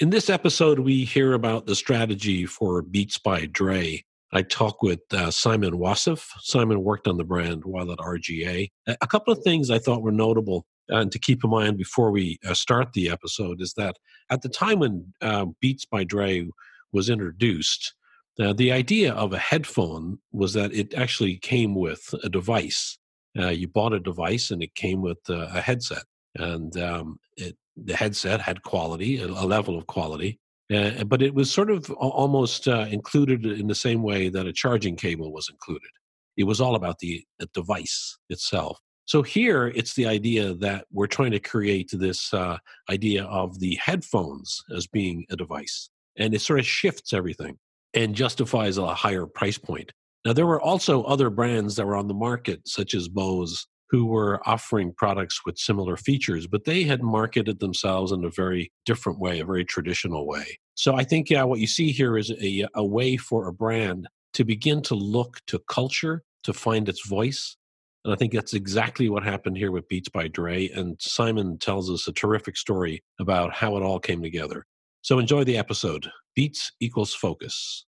In this episode, we hear about the strategy for Beats by Dre. I talk with uh, Simon Wassef. Simon worked on the brand while at RGA. A couple of things I thought were notable and to keep in mind before we uh, start the episode is that at the time when uh, Beats by Dre was introduced, uh, the idea of a headphone was that it actually came with a device. Uh, you bought a device and it came with uh, a headset, and um, it, the headset had quality, a, level of quality, uh, but it was sort of almost uh, included in the same way that a charging cable was included. It was all about the, the device itself. So here, it's the idea that we're trying to create this uh, idea of the headphones as being a device, and it sort of shifts everything and justifies a higher price point. Now, there were also other brands that were on the market, such as Bose, who were offering products with similar features, but they had marketed themselves in a very different way, a very traditional way. So I think yeah, what you see here is a, a way for a brand to begin to look to culture, to find its voice. And I think that's exactly what happened here with Beats by Dre. And Simon tells us a terrific story about how it all came together. So enjoy the episode. Beats equals focus.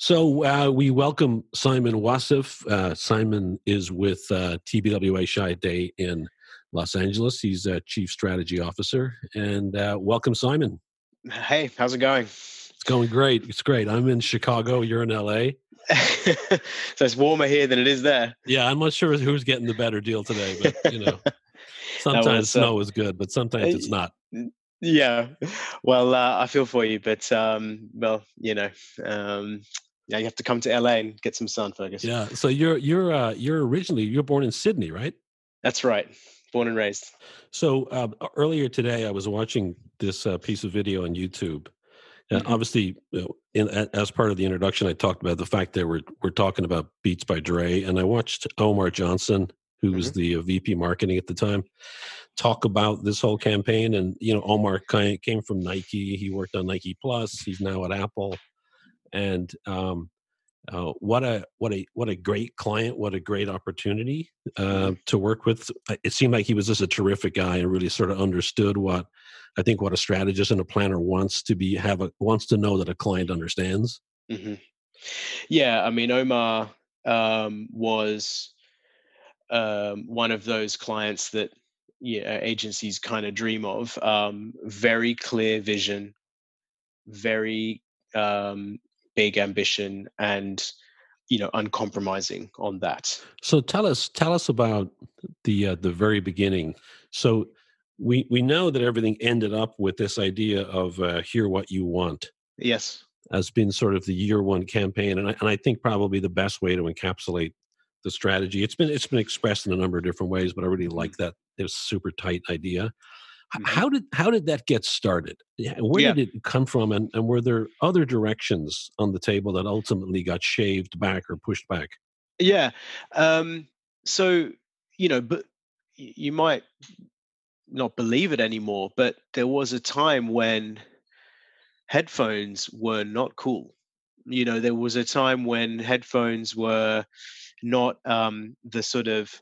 So uh, we welcome Simon Wassef. Uh, Simon is with uh, TBWA Chiat in Los Angeles. He's a chief strategy officer. And uh, welcome, Simon. Hey, how's it going? It's going great. It's great. I'm in Chicago. You're in LA. so it's warmer here than it is there. Yeah, I'm not sure who's getting the better deal today, but you know, sometimes no, snow is good, but sometimes it's not. Yeah, well, uh, I feel for you, but um, well, you know, um, yeah, you have to come to LA and get some sun, Fergus. Yeah. So you're you're uh, you're originally you're born in Sydney, right? That's right. Born and raised. So uh, earlier today, I was watching this uh, piece of video on YouTube. And mm-hmm. obviously, you know, in, as part of the introduction, I talked about the fact that we're we're talking about Beats by Dre, and I watched Omar Johnson, who mm-hmm. was the uh, VP marketing at the time, talk about this whole campaign. And you know, Omar came from Nike. He worked on Nike Plus. He's now at Apple and um, uh, what a what a what a great client what a great opportunity uh, mm-hmm. to work with it seemed like he was just a terrific guy and really sort of understood what i think what a strategist and a planner wants to be have a wants to know that a client understands mm-hmm. yeah i mean omar um, was um, one of those clients that yeah, agencies kind of dream of um, very clear vision very um, big ambition and you know uncompromising on that. So tell us tell us about the uh, the very beginning. So we we know that everything ended up with this idea of uh, hear what you want yes. as being sort of the year one campaign and I, and I think probably the best way to encapsulate the strategy. It's been it's been expressed in a number of different ways but i really like mm-hmm. that it's super tight idea Mm-hmm. How did how did that get started? Where yeah. did it come from, and, and were there other directions on the table that ultimately got shaved back or pushed back? Yeah. Um, so you know, but you might not believe it anymore, but there was a time when headphones were not cool. You know, there was a time when headphones were not um, the sort of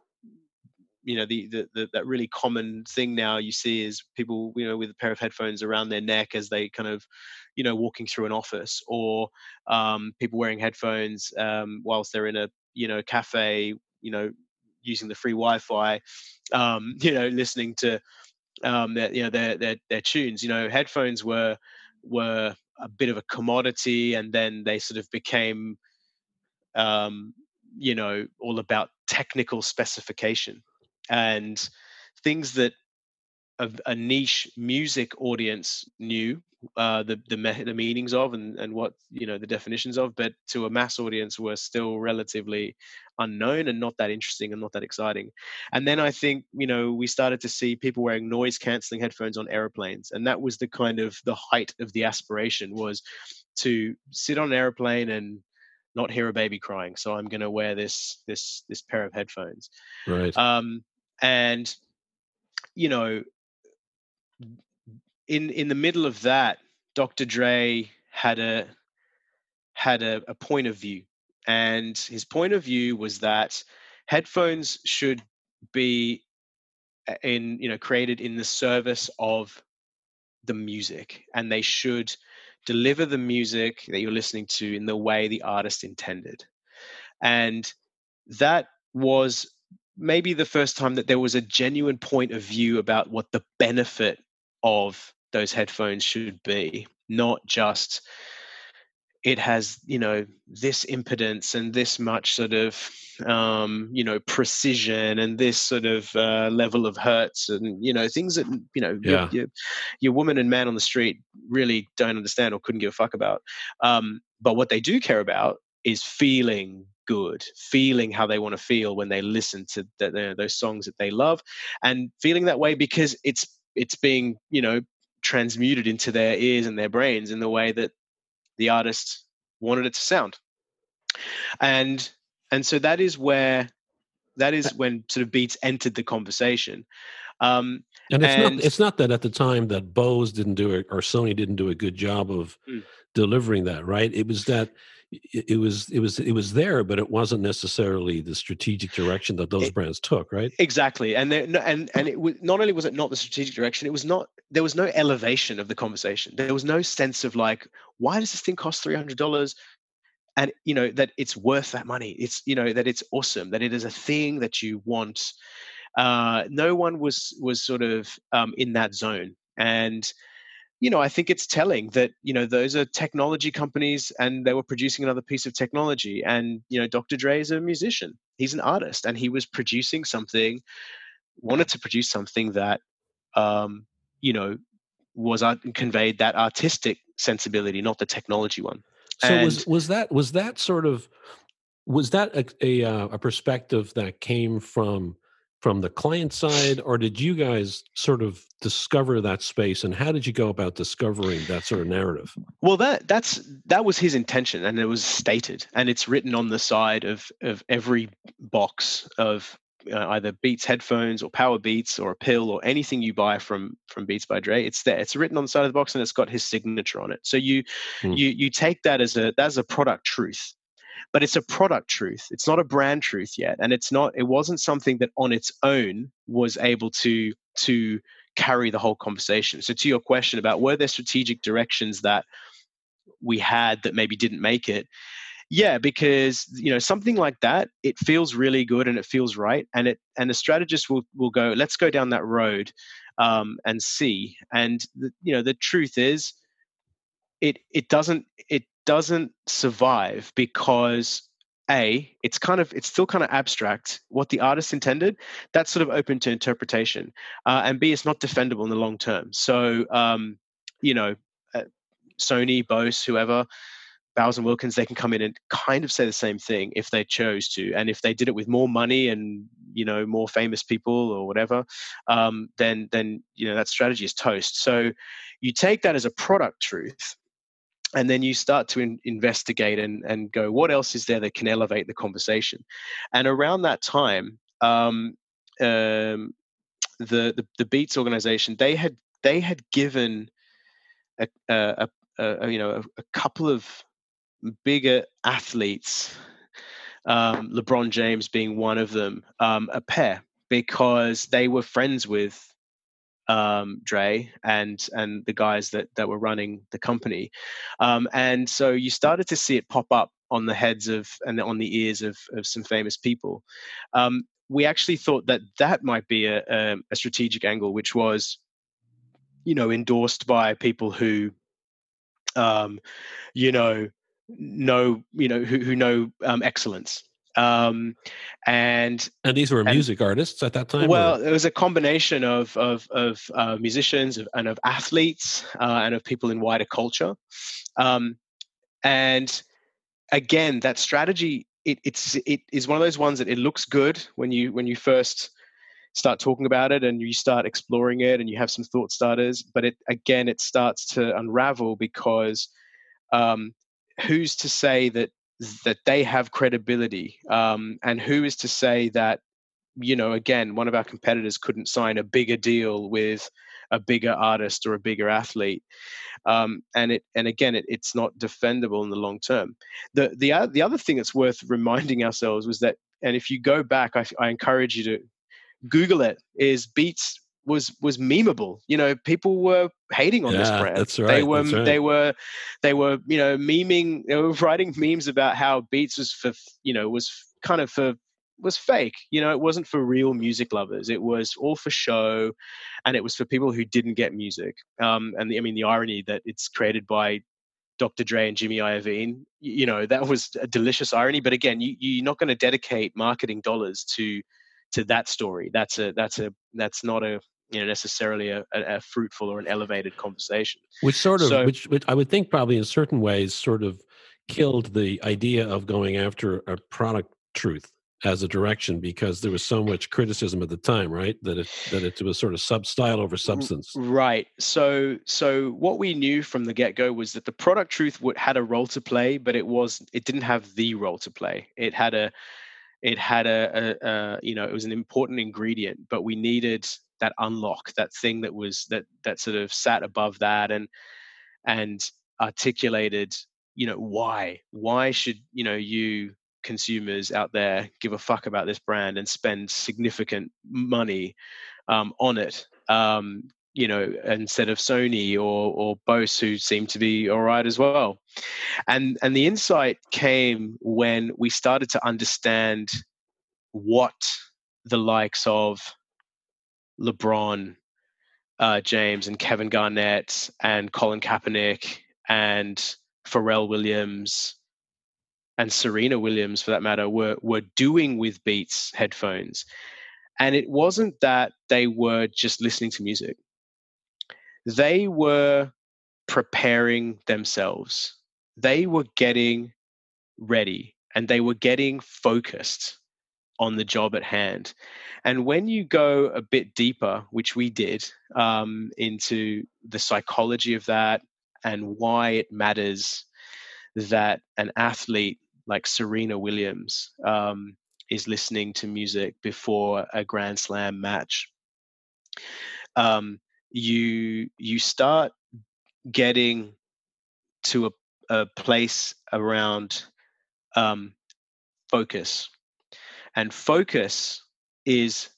you know the, the, the that really common thing now you see is people you know with a pair of headphones around their neck as they kind of you know walking through an office or um, people wearing headphones um, whilst they're in a you know cafe you know using the free Wi-Fi um, you know listening to um, their you know their, their their tunes. You know headphones were were a bit of a commodity and then they sort of became um, you know all about technical specification and things that a, a niche music audience knew uh, the the, me- the meanings of and, and what you know the definitions of, but to a mass audience were still relatively unknown and not that interesting and not that exciting. And then I think you know we started to see people wearing noise canceling headphones on airplanes, and that was the kind of the height of the aspiration was to sit on an airplane and not hear a baby crying. So I'm going to wear this this this pair of headphones. Right. Um, and you know in in the middle of that dr dre had a had a, a point of view and his point of view was that headphones should be in you know created in the service of the music and they should deliver the music that you're listening to in the way the artist intended. And that was maybe the first time that there was a genuine point of view about what the benefit of those headphones should be, not just it has you know this impedance and this much sort of um, you know precision and this sort of uh, level of hertz and you know things that you know yeah. your, your, your, woman and man on the street really don't understand or couldn't give a fuck about um, but what they do care about is feeling good feeling how they want to feel when they listen to the, those songs that they love and feeling that way because it's it's being you know transmuted into their ears and their brains in the way that the artist wanted it to sound. And and so that is where that is when sort of beats entered the conversation. Um, and it's and, not it's not that at the time that Bose didn't do it or Sony didn't do a good job of mm. delivering that, right? It was that it was it was it was there but it wasn't necessarily the strategic direction that those it, brands took right? Exactly and there, and and it was not only was it not the strategic direction it was not there was no elevation of the conversation. There was no sense of like why does this thing cost $300 and you know that it's worth that money. It's you know that it's awesome that it is a thing that you want. Uh, no one was was sort of um, in that zone and you know, I think it's telling that, you know, those are technology companies and they were producing another piece of technology. And, you know, Dr. Dre is a musician, he's an artist, and he was producing something, wanted to produce something that, um, you know, was art- conveyed that artistic sensibility, not the technology one. So and, was was that was that sort of was that a, a, uh, a perspective that came from from the client side or did you guys sort of discover that space and how did you go about discovering that sort of narrative? Well that that's that was his intention and it was stated and it's written on the side of of every box of uh, either beats headphones or power beats or a pill or anything you buy from from beats by dre. It's there it's written on the side of the box and it's got his signature on it. So you hmm. you you take that as a that's a product truth but it's a product truth. It's not a brand truth yet and it's not it wasn't something that on its own was able to to carry the whole conversation. So to your question about were there strategic directions that we had that maybe didn't make it yeah because you know something like that it feels really good and it feels right and it and the strategist will will go let's go down that road um, and see. And the, you know the truth is it it doesn't it doesn't survive because a it's kind of it's still kind of abstract what the artist intended that's sort of open to interpretation uh, and b it's not defendable in the long term. So um, you know uh, sony bose whoever bowers and wilkins they can come in and kind of say the same thing if they chose to and if they did it with more money and you know more famous people or whatever um, then then you know that strategy is toast. So you take that as a product truth and then you start to in, investigate and, and go what else is there that can elevate the conversation? And around that time um, um, the, the, the beats organization they had they had given a, a, a, a you know a, couple of bigger athletes um, lebron james being one of them um, a pair because they were friends with um, Dre and and the guys that that were running the company, um, and so you started to see it pop up on the heads of and on the ears of of some famous people. Um, we actually thought that that might be a, a, a strategic angle, which was, you know, endorsed by people who, um, you know, know you know who, who know um, excellence um, and and these were and, music artists at that time. Well, or? it was a combination of of, of uh, musicians and of athletes uh, and of people in wider culture. Um, and again, that strategy it, it's it is one of those ones that it looks good when you when you first start talking about it and you start exploring it and you have some thought starters but it again it starts to unravel because um, who's to say that that they have credibility. Um, and who is to say that, you know, again, one of our competitors couldn't sign a bigger deal with a bigger artist or a bigger athlete. Um, and it and again, it, it's not defendable in the long term. The the the other thing that's worth reminding ourselves was that, and if you go back, I, I encourage you to Google it. Is Beats was was memeable. You know, people were hating on yeah, this brand. That's right. They were right. they were they were you know memeing. They were writing memes about how Beats was for you know was kind of for was fake. You know, it wasn't for real music lovers. It was all for show, and it was for people who didn't get music. Um, and the, I mean, the irony that it's created by Dr. Dre and Jimmy Iovine, you know, that was a delicious irony. But again, you, you're not going to dedicate marketing dollars to to that story. That's a that's a that's not a you know necessarily a, a, fruitful or an elevated conversation. Which sort of So- which, which I would think probably in certain ways sort of killed the idea of going after a product truth as a direction because there was so much criticism at the time, right? That it that it was sort of sub style over substance. Right. So so what we knew from the get go was that the product truth would, had a role to play, but it was it didn't have the role to play. It had a it had a, a, a you know it was an important ingredient, but we needed that unlock, that thing that was that that sort of sat above that and and articulated you know why why should you know you consumers out there give a fuck about this brand and spend significant money um, on it um, you know instead of sony or or bose who seem to be all right as well? And and the insight came when we started to understand what the likes of lebron uh, james and kevin garnett and colin kaepernick and pharrell williams and Serena Williams, for that matter, were were doing with Beats headphones, and it wasn't that they were just listening to music; they were preparing themselves. They were getting ready, and they were getting focused on the job at hand. And when you go a bit deeper, which we did, um, into the psychology of that and why it matters that an athlete like Serena Williams um, is listening to music before a Grand Slam match. Um, you you start getting to a, a place around um, focus, and focus is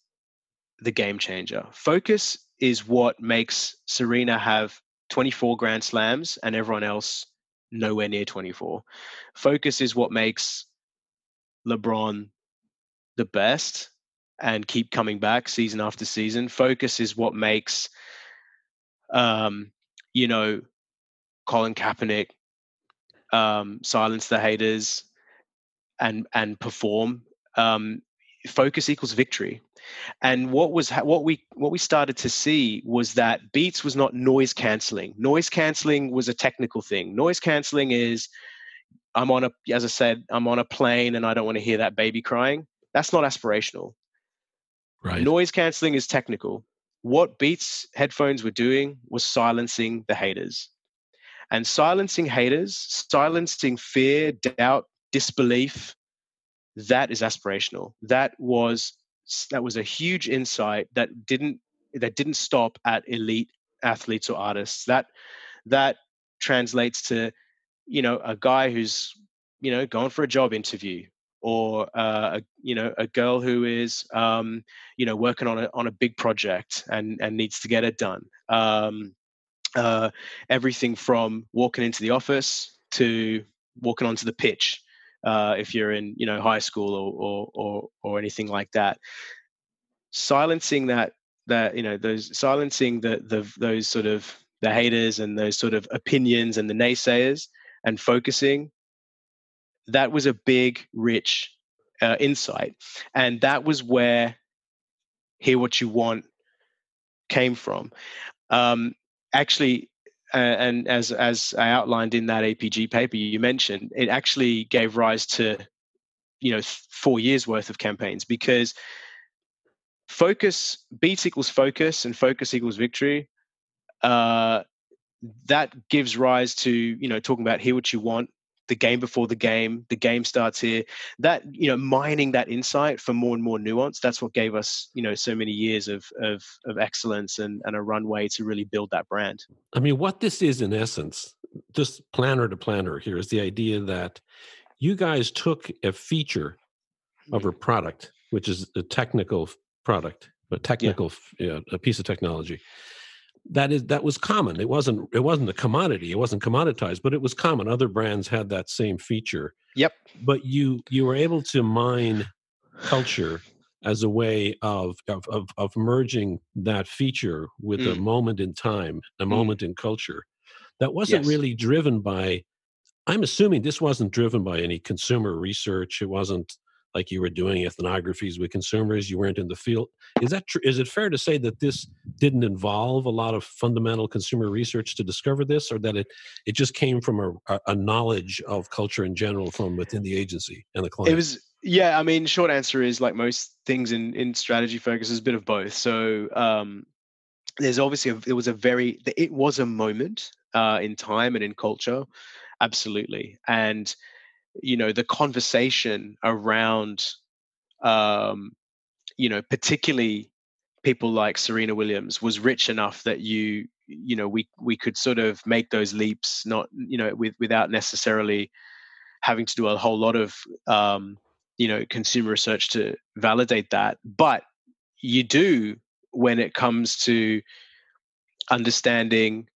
the game changer. Focus is what makes Serena have 24 Grand Slams and everyone else nowhere near 24. Focus is what makes LeBron the best and keep coming back season after season. Focus is what makes, um, you know, Colin Kaepernick um, silence the haters and and perform. Um, focus equals victory. And what was what we what we started to see was that Beats was not noise canceling. Noise canceling was a technical thing. Noise canceling is I'm on a as I said I'm on a plane and I don't want to hear that baby crying. That's not aspirational. Right. Noise canceling is technical. What Beats headphones were doing was silencing the haters. And silencing haters, silencing fear, doubt, disbelief, that is aspirational. That was that was a huge insight that didn't that didn't stop at elite athletes or artists. That that translates to you know a guy who's you know going for a job interview or uh, a, you know a girl who is um, you know working on a on a big project and and needs to get it done. Um, uh, everything from walking into the office to walking onto the pitch uh, if you're in you know high school or, or or or anything like that. Silencing that that you know those silencing the the those sort of the haters and those sort of opinions and the naysayers and focusing that was a big rich uh, insight. And that was where hear what you want came from. Um, actually and as as I outlined in that APG paper you mentioned, it actually gave rise to you know four years worth of campaigns because focus beats equals focus and focus equals victory. Uh, that gives rise to you know talking about hear what you want the game before the game the game starts here that you know mining that insight for more and more nuance that's what gave us you know so many years of of, of excellence and, and a runway to really build that brand I mean, what this is in essence, just planner to planner here, is the idea that you guys took a feature of a product, which is a technical product, a technical yeah. a piece of technology that is that was common it wasn't it wasn't a commodity it wasn't commoditized but it was common other brands had that same feature yep but you you were able to mine culture as a way of of of, of merging that feature with mm. a moment in time a mm. moment in culture that wasn't yes. really driven by i'm assuming this wasn't driven by any consumer research it wasn't like you were doing ethnographies with consumers you weren't in the field. Is that true is it fair to say that this didn't involve a lot of fundamental consumer research to discover this or that it it just came from a, a knowledge of culture in general from within the agency and the client? it was yeah i mean short answer is like most things in in strategy focus is a bit of both. So um there's obviously a, it was a very it was a moment uh in time and in culture absolutely. And you know the conversation around um you know particularly people like serena williams was rich enough that you you know we we could sort of make those leaps not you know with without necessarily having to do a whole lot of um you know consumer research to validate that. But you do when it comes to understanding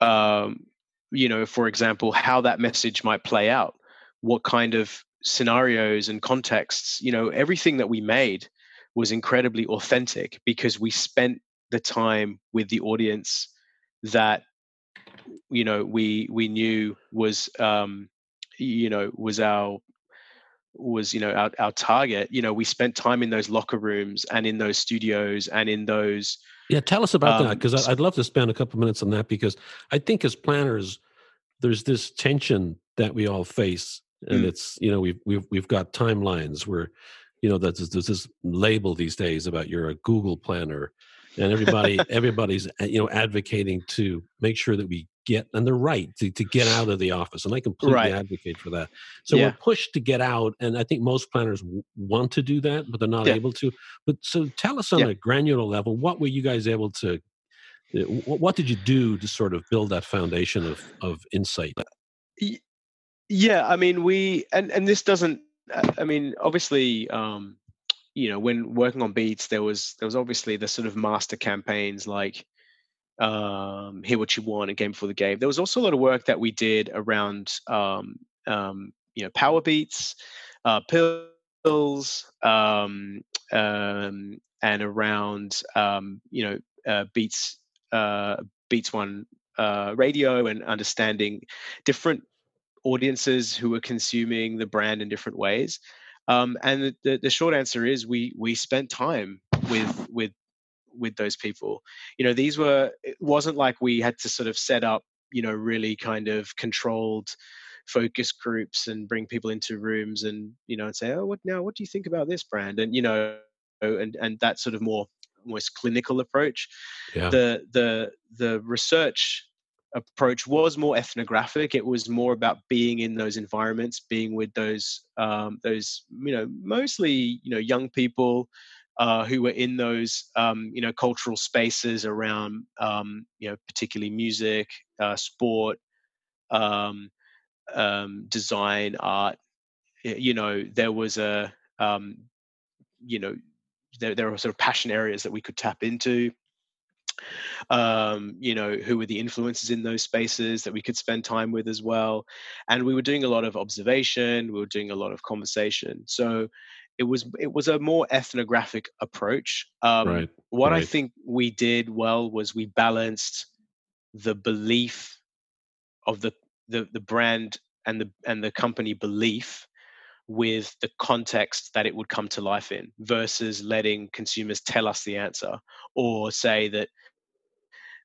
um you know for example how that message might play out what kind of scenarios and contexts you know everything that we made was incredibly authentic because we spent the time with the audience that you know we we knew was um you know was our was you know our, our target. You know we spent time in those locker rooms and in those studios and in those yeah tell us about um, that because i'd love to spend a couple minutes on that because i think as planners there's this tension that we all face and mm. it's you know we've we've we've got timelines where you know there's, there's this label these days about you're a Google planner, and everybody everybody's uh, you know advocating to make sure that we get and they're right to, to get out of the office and i completely right. advocate for that so yeah. we're pushed to get out and i think most planners w- want to do that but they're not yeah. able to but so tell us on yeah. a granular level what were you guys able to uh, what did you do to sort of build that foundation of of insight yeah, I mean, we and and this doesn't. I mean, obviously, um, you know, when working on beats, there was there was obviously the sort of master campaigns like um, "Hear What You Want" and "Game Before the Game." There was also a lot of work that we did around, um, um, you know, power beats, uh, pills, um, um, and around, um, you know, uh, beats, uh, beats one uh, radio and understanding different audiences who are consuming the brand in different ways. Um, and the, the short answer is we we spent time with with with those people. You know, these were it wasn't like we had to sort of set up you know really kind of controlled focus groups and bring people into rooms and you know and say oh what now what do you think about this brand and you know and and that sort of more almost clinical approach yeah. the the the research approach was more ethnographic. It was more about being in those environments, being with those um, those you know mostly you know young people uh, who were in those um, you know cultural spaces around um, you know particularly music, uh, sport, um, um, design, art. You know there was a um, you know there, there are sort of passion areas that we could tap into um, you know, who were the influences in those spaces that we could spend time with as well. And we were doing a lot of observation, we were doing a lot of conversation. So it was it was a more ethnographic approach. Um, right. What right. I think we did well was we balanced the belief of the the, the brand and the and the company belief with the context that it would come to life in versus letting consumers tell us the answer or say that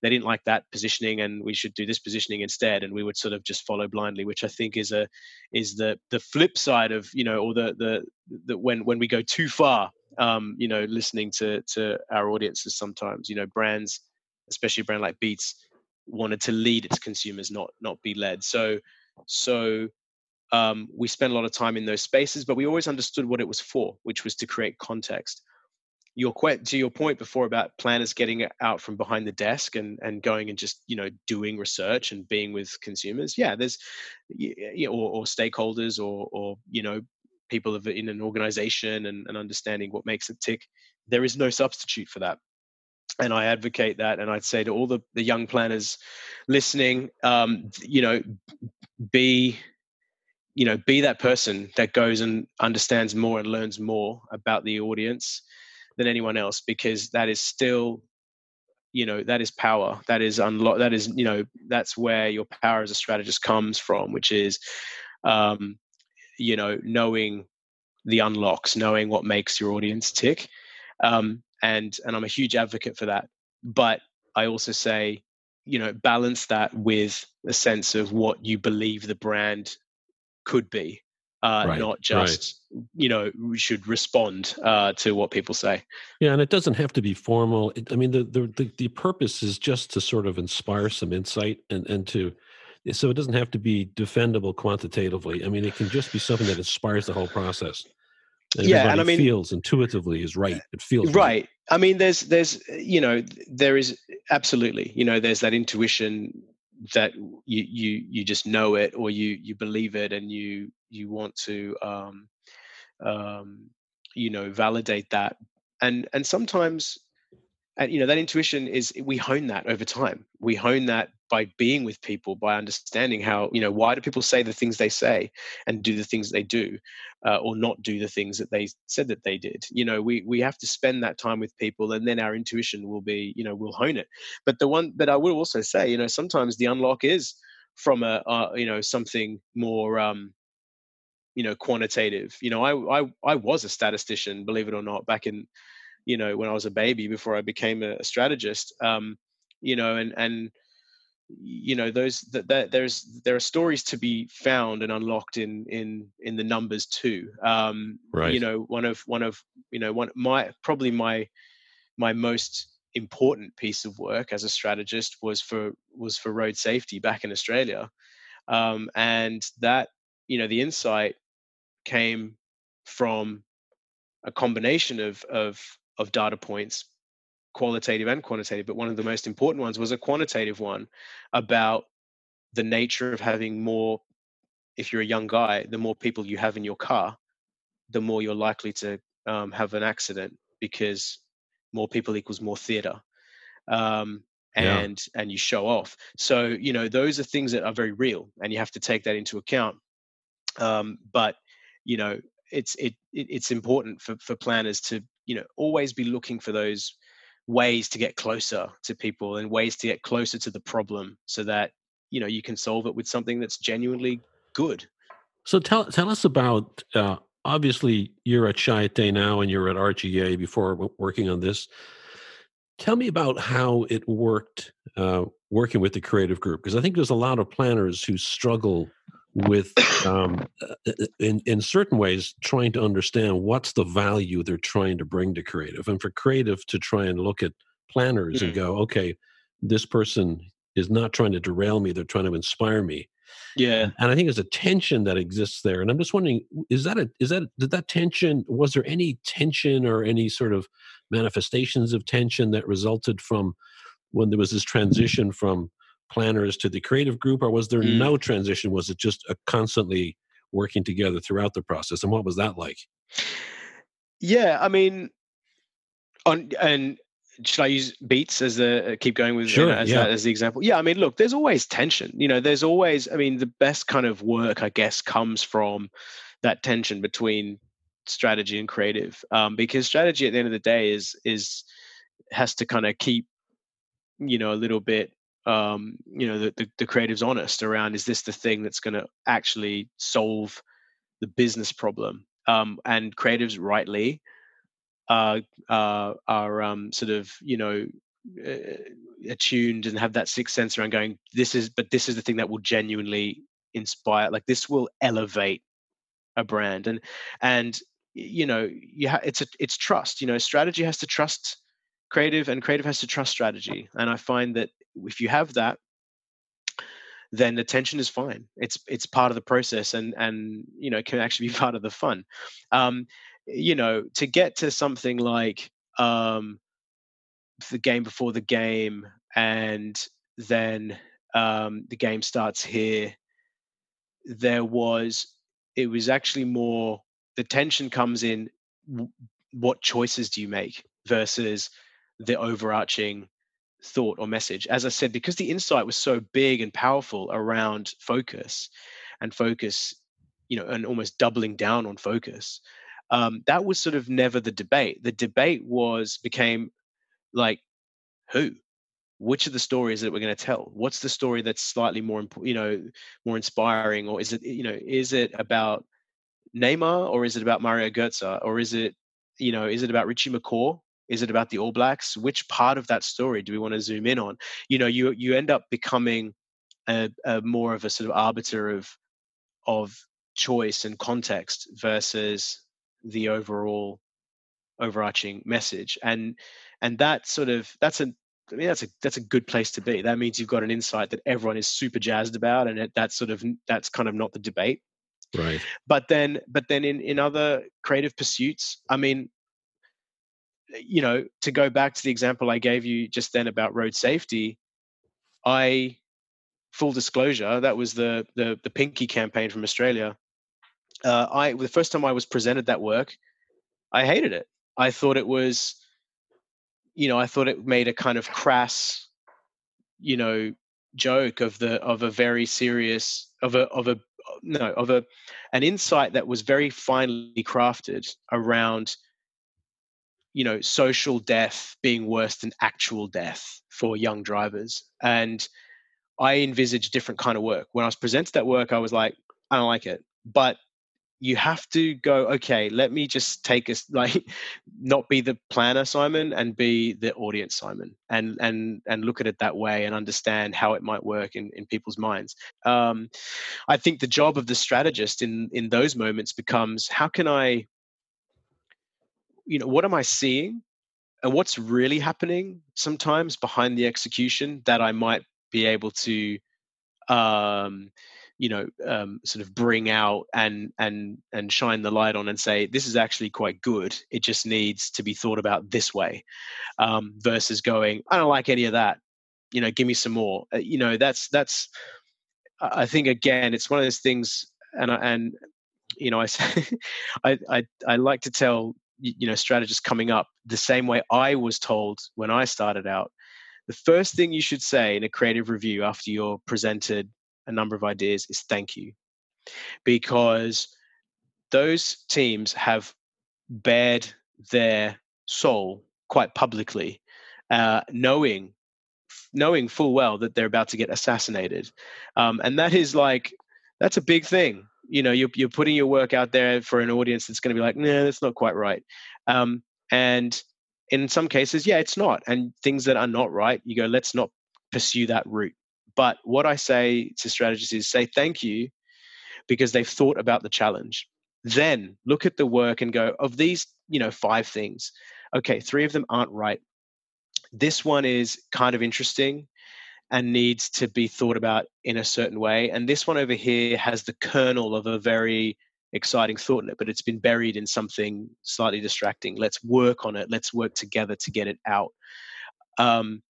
they didn't like that positioning and we should do this positioning instead. And we would sort of just follow blindly which i think is a is the the flip side of you know or the the, the when when we go too far um you know listening to to our audiences sometimes you know brands especially a brand like beats wanted to lead its consumers not not be led. So so um, we spent a lot of time in those spaces but we always understood what it was for which was to create context your to your point before about planners getting out from behind the desk and and going and just you know doing research and being with consumers yeah there's or, or stakeholders or or you know people in an organization and, and understanding what makes it tick there is no substitute for that and I advocate that. And I'd say to all the, the young planners listening, um, you know, be you know be that person that goes and understands more and learns more about the audience than anyone else because that is still you know that is power. That is unlock that is you know that's where your power as a strategist comes from which is um you know knowing the unlocks knowing what makes your audience tick. Um and and i'm a huge advocate for that. But i also say you know balance that with a sense of what you believe the brand could be uh, right, not just right. you know we should respond uh, to what people say. Yeah, and it doesn't have to be formal. It, I mean, the, the, the the purpose is just to sort of inspire some insight and and to so it doesn't have to be defendable quantitatively. I mean, it can just be something that inspires the whole process. And yeah, and I mean, feels intuitively is right. It feels right. right. I mean, there's there's you know there is absolutely you know there's that intuition that you you you just know it or you you believe it and you you want to um, um, you know validate that. And and sometimes and you know that intuition is we hone that over time. We hone that by being with people by understanding how you know why do people say the things they say and do the things they do uh, or not do the things that they said that they did? You know we we have to spend that time with people and then our intuition will be you know we'll hone it. But the one but i will also say you know sometimes the unlock is from a uh, you know something more um you know quantitative. You know I, I i was a statistician believe it or not back in you know when i was a baby before i became a, strategist um you know and and you know those that, that there's there are stories to be found and unlocked in in in the numbers too. Um right. you know one of one of you know one my probably my my most important piece of work as a strategist was for was for road safety back in australia. Um and that you know the insight came from a combination of of of data points qualitative and quantitative, but one of the most important ones was a quantitative one about the nature of having more. If you're a young guy, the more people you have in your car, the more you're likely to um, have an accident because more people equals more theater. Um, and yeah. and you show off. So you know those are things that are very real, and you have to take that into account. Um, but you know it's it, it, it's important for for planners to you know always be looking for those ways to get closer to people and ways to get closer to the problem so that you know you can solve it with something that's genuinely good. So tell tell us about uh, obviously you're at Chiat now and you're at rga before working on this. Tell me about how it worked uh, working with the creative group because i think there's a lot of planners who struggle with um, uh, uh, in in certain ways trying to understand what's the value they're trying to bring to creative. And for creative to try and look at planners mm-hmm. and go okay this person is not trying to derail me they're trying to inspire me. Yeah. And i think there's a tension that exists there and i'm just wondering is that a is that did that tension was there any tension or any sort of manifestations of tension that resulted from when there was this transition from planners to the creative group, or was there mm. no transition? Was it just a constantly working together throughout the process? And what was that like? Yeah, I mean, on and should I use beats as the uh, keep going with sure, you know, as, yeah. that, as the example? Yeah, I mean, look, there's always tension. You know, there's always. I mean, the best kind of work, I guess, comes from that tension between strategy and creative, um, because strategy at the end of the day is is has to kind of keep you know a little bit um, you know the, the, the creatives honest around is this the thing that's going to actually solve the business problem? Um, and creatives rightly uh, uh, are um, sort of you know uh, attuned and have that sixth sense around going this is but this is the thing that will genuinely inspire like this will elevate a brand. And and you know you ha- it's a it's trust you know strategy has to trust creative and creative has to trust strategy. And i find that if you have that then the tension is fine. It's it's part of the process and and you know can actually be part of the fun. Um you know to get to something like um the game before the game and then um the game starts here there was it was actually more the tension comes in what choices do you make versus the overarching thought or message. As I said, because the insight was so big and powerful around focus and focus, you know, and almost doubling down on focus, um, that was sort of never the debate. The debate was became like, who? Which of the stories that we're going to tell? What's the story that's slightly more, you know, more inspiring, or is it, you know, is it about Neymar or is it about Mario Götze or is it, you know, is it about Richie McCaw is it about the All Blacks? Which part of that story do we want to zoom in on? You know, you you end up becoming a, a more of a sort of arbiter of of choice and context versus the overall overarching message and and that sort of that's a I mean that's a that's a good place to be. That means you've got an insight that everyone is super jazzed about, and it, that's sort of that's kind of not the debate. Right. But then, but then in in other creative pursuits, I mean, you know, to go back to the example I gave you just then about road safety, I full disclosure that was the the, the Pinky campaign from Australia. Uh, I the first time I was presented that work, I hated it. I thought it was, you know, I thought it made a kind of crass, you know, joke of the of a very serious of a of a no of a an insight that was very finely crafted around you know social death being worse than actual death for young drivers. And i envisaged different kind of work. When i was presented that work i was like i don't like it. But you have to go okay let me just take us like not be the planner simon and be the audience simon and and and look at it that way and understand how it might work in, in people's minds. Um, i think the job of the strategist in in those moments becomes how can i you know what am i seeing? And what's really happening sometimes behind the execution that i might be able to um you know um, sort of bring out and and and shine the light on and say this is actually quite good. It just needs to be thought about this way um, versus going i don't like any of that. You know give me some more. Uh, you know that's that's i think again it's one of those things and and you know i I, I i like to tell you know strategists coming up the same way i was told when i started out the first thing you should say in a creative review after you're presented a number of ideas is thank you. Because those teams have bared their soul quite publicly uh, knowing knowing full well that they're about to get assassinated. Um, and that is like that's a big thing you know you're, you're putting your work out there for an audience that's going to be like nah that's not quite right. Um, and in some cases yeah it's not and things that are not right you go let's not pursue that route. But what i say to strategists is say thank you because they've thought about the challenge. Then look at the work and go of these you know five things okay three of them aren't right. This one is kind of interesting and needs to be thought about in a certain way. And this one over here has the kernel of a very exciting thought in it, but it's been buried in something slightly distracting. Let's work on it. Let's work together to get it out. Um,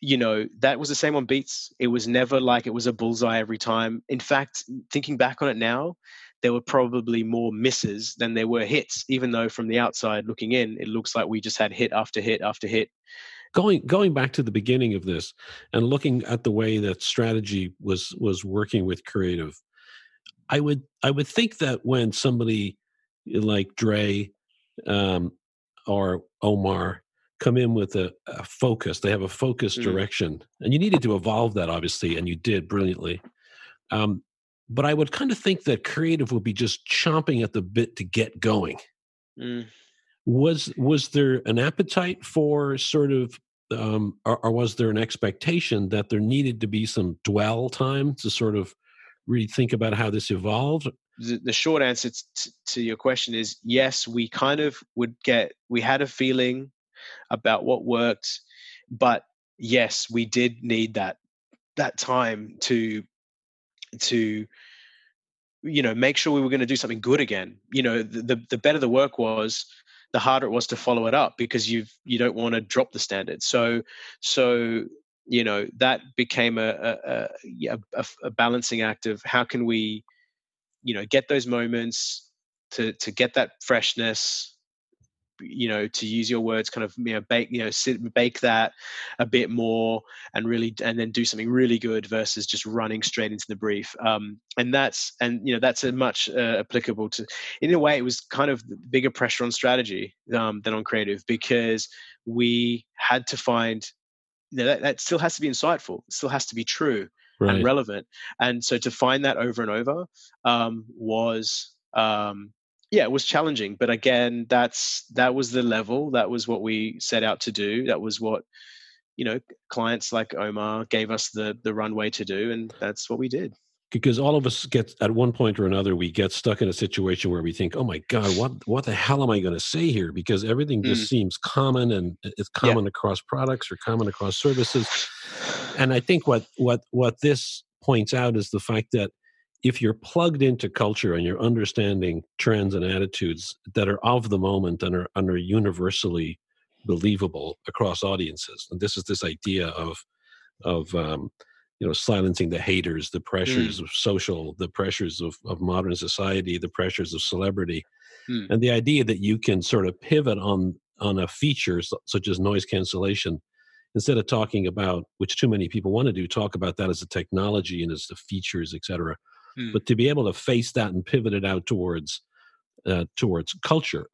you know, that was the same on beats. It was never like it was a bullseye every time. In fact, thinking back on it now, there were probably more misses than there were hits, even though from the outside looking in, it looks like we just had hit after hit after hit going going back to the beginning of this and looking at the way that strategy was was working with creative i would i would think that when somebody like dre um, or omar come in with a, a, focus they have a focused mm. direction and you needed to evolve that obviously and you did brilliantly um, but i would kind of think that creative would be just chomping at the bit to get going mm was was there an appetite for sort of um, or, or, was there an expectation that there needed to be some dwell time to sort of rethink about how this evolved? The, the short answer t- to your question is yes. We kind of would get we had a feeling about what worked, but yes, we did need that that time to to you know make sure we were going to do something good again. You know, the the, the better the work was, the harder it was to follow it up because you've you don't want to drop the standard. So so you know that became a a, a a, balancing act of how can we you know get those moments to to get that freshness you know to use your words kind of you know bake you know sit, bake that a bit more and really and then do something really good versus just running straight into the brief um, and that's and you know that's a much uh, applicable to in a way it was kind of bigger pressure on strategy um, than on creative because we had to find you know that, that still has to be insightful it still has to be true right. and relevant and so to find that over and over um, was um, yeah, it was challenging, but again, that's that was the level. That was what we set out to do. That was what you know clients like Omar gave us the the runway to do, and that's what we did. Because all of us get at one point or another, we get stuck in a situation where we think, "Oh my God, what what the hell am I going to say here?" Because everything just mm. seems common, and it's common yeah. across products or common across services. And I think what what what this points out is the fact that if you're plugged into culture and you're understanding trends and attitudes that are of the moment and are, and are universally believable across audiences, and this is this idea of of um, you know silencing the haters, the pressures mm. of social, the pressures of, of modern society, the pressures of celebrity, mm. and the idea that you can sort of pivot on on a feature such as noise cancellation instead of talking about which too many people want to do talk about that as a technology and as the features etc mm. but to be able to face that and pivot it out towards uh, towards culture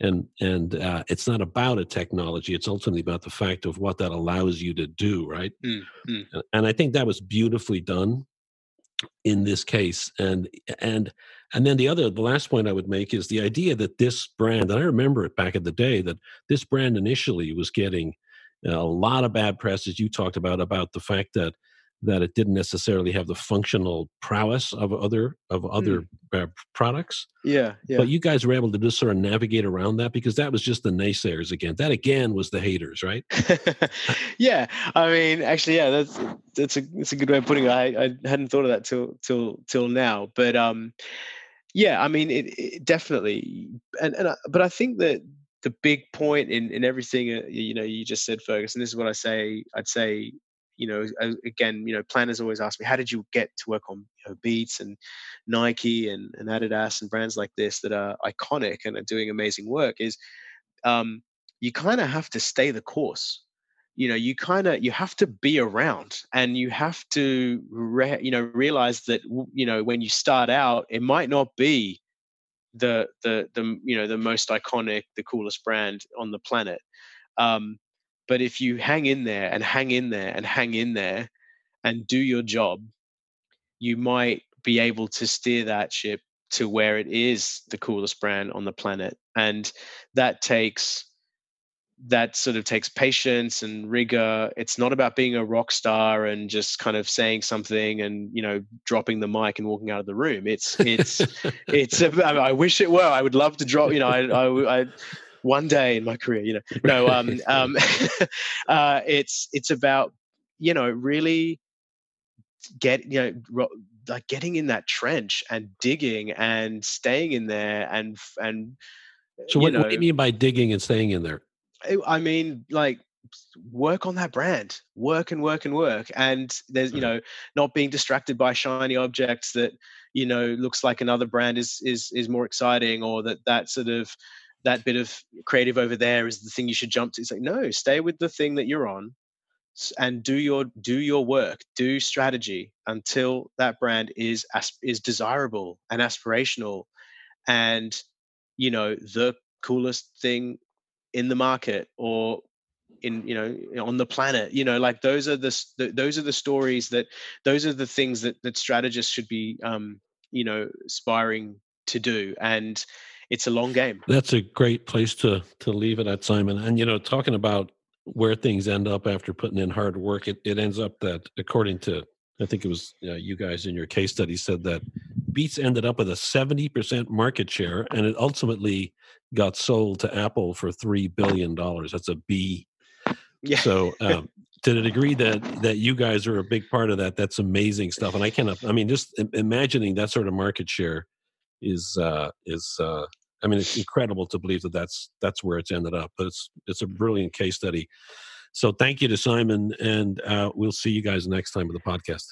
and and uh, it's not about a technology it's ultimately about the fact of what that allows you to do right mm. Mm. and i think that was beautifully done in this case and and and then the other the last point i would make is the idea that this brand and i remember it back in the day that this brand initially was getting a lot of bad press as you talked about about the fact that that it didn't necessarily have the functional prowess of other of other mm. products. Yeah, yeah. But you guys were able to just sort of navigate around that because that was just the naysayers again. That again was the haters, right? yeah, I mean, actually, yeah, that's that's a that's a good way of putting it. I, I hadn't thought of that till till till now, but um, yeah, I mean, it, it definitely, and and I, but I think that the big point in in everything, uh, you know, you just said, Fergus, and this is what I say. I'd say you know, again, you know, planners always ask me, how did you get to work on you know, Beats and Nike and, and Adidas and brands like this that are iconic and are doing amazing work? Is um, you kind of have to stay the course. You know, you kind of you have to be around, and you have to, re- you know, realize that you know when you start out, it might not be the the the you know the most iconic, the coolest brand on the planet. Um, but if you hang in there and hang in there and hang in there and do your job, you might be able to steer that ship to where it is the coolest brand on the planet. And that takes that sort of takes patience and rigor. It's not about being a rock star and just kind of saying something and you know dropping the mic and walking out of the room. It's it's it's. I wish it were. I would love to drop. You know, I I, I one day in my career you know. No um um uh it's it's about you know really get you know ro- like getting in that trench and digging and staying in there and and so what, know, what do you mean by digging and staying in there? I mean like work on that brand work and work and work. And there's you know not being distracted by shiny objects that you know looks like another brand is is is more exciting or that that sort of that bit of creative over there is the thing you should jump to. It's like, no, stay with the thing that you're on and do your do your work do strategy until that brand is is desirable and aspirational and you know the coolest thing in the market or in you know on the planet you know like those are the, those are the stories that those are the things that that strategists should be um you know aspiring to do and it's a long game. That's a great place to to leave it at, Simon. And you know, talking about where things end up after putting in hard work, it, it ends up that according to I think it was uh, you guys in your case study said that Beats ended up with a 70% market share and it ultimately got sold to Apple for $3 billion. That's a B. Yeah. So, um, to the degree that that you guys are a big part of that, that's amazing stuff. And I cannot, I mean, just imagining that sort of market share is, uh, is, uh, I mean, it's incredible to believe that that's that's where it's ended up. But it's it's a brilliant case study. So thank you to Simon, and uh, we'll see you guys next time with the podcast.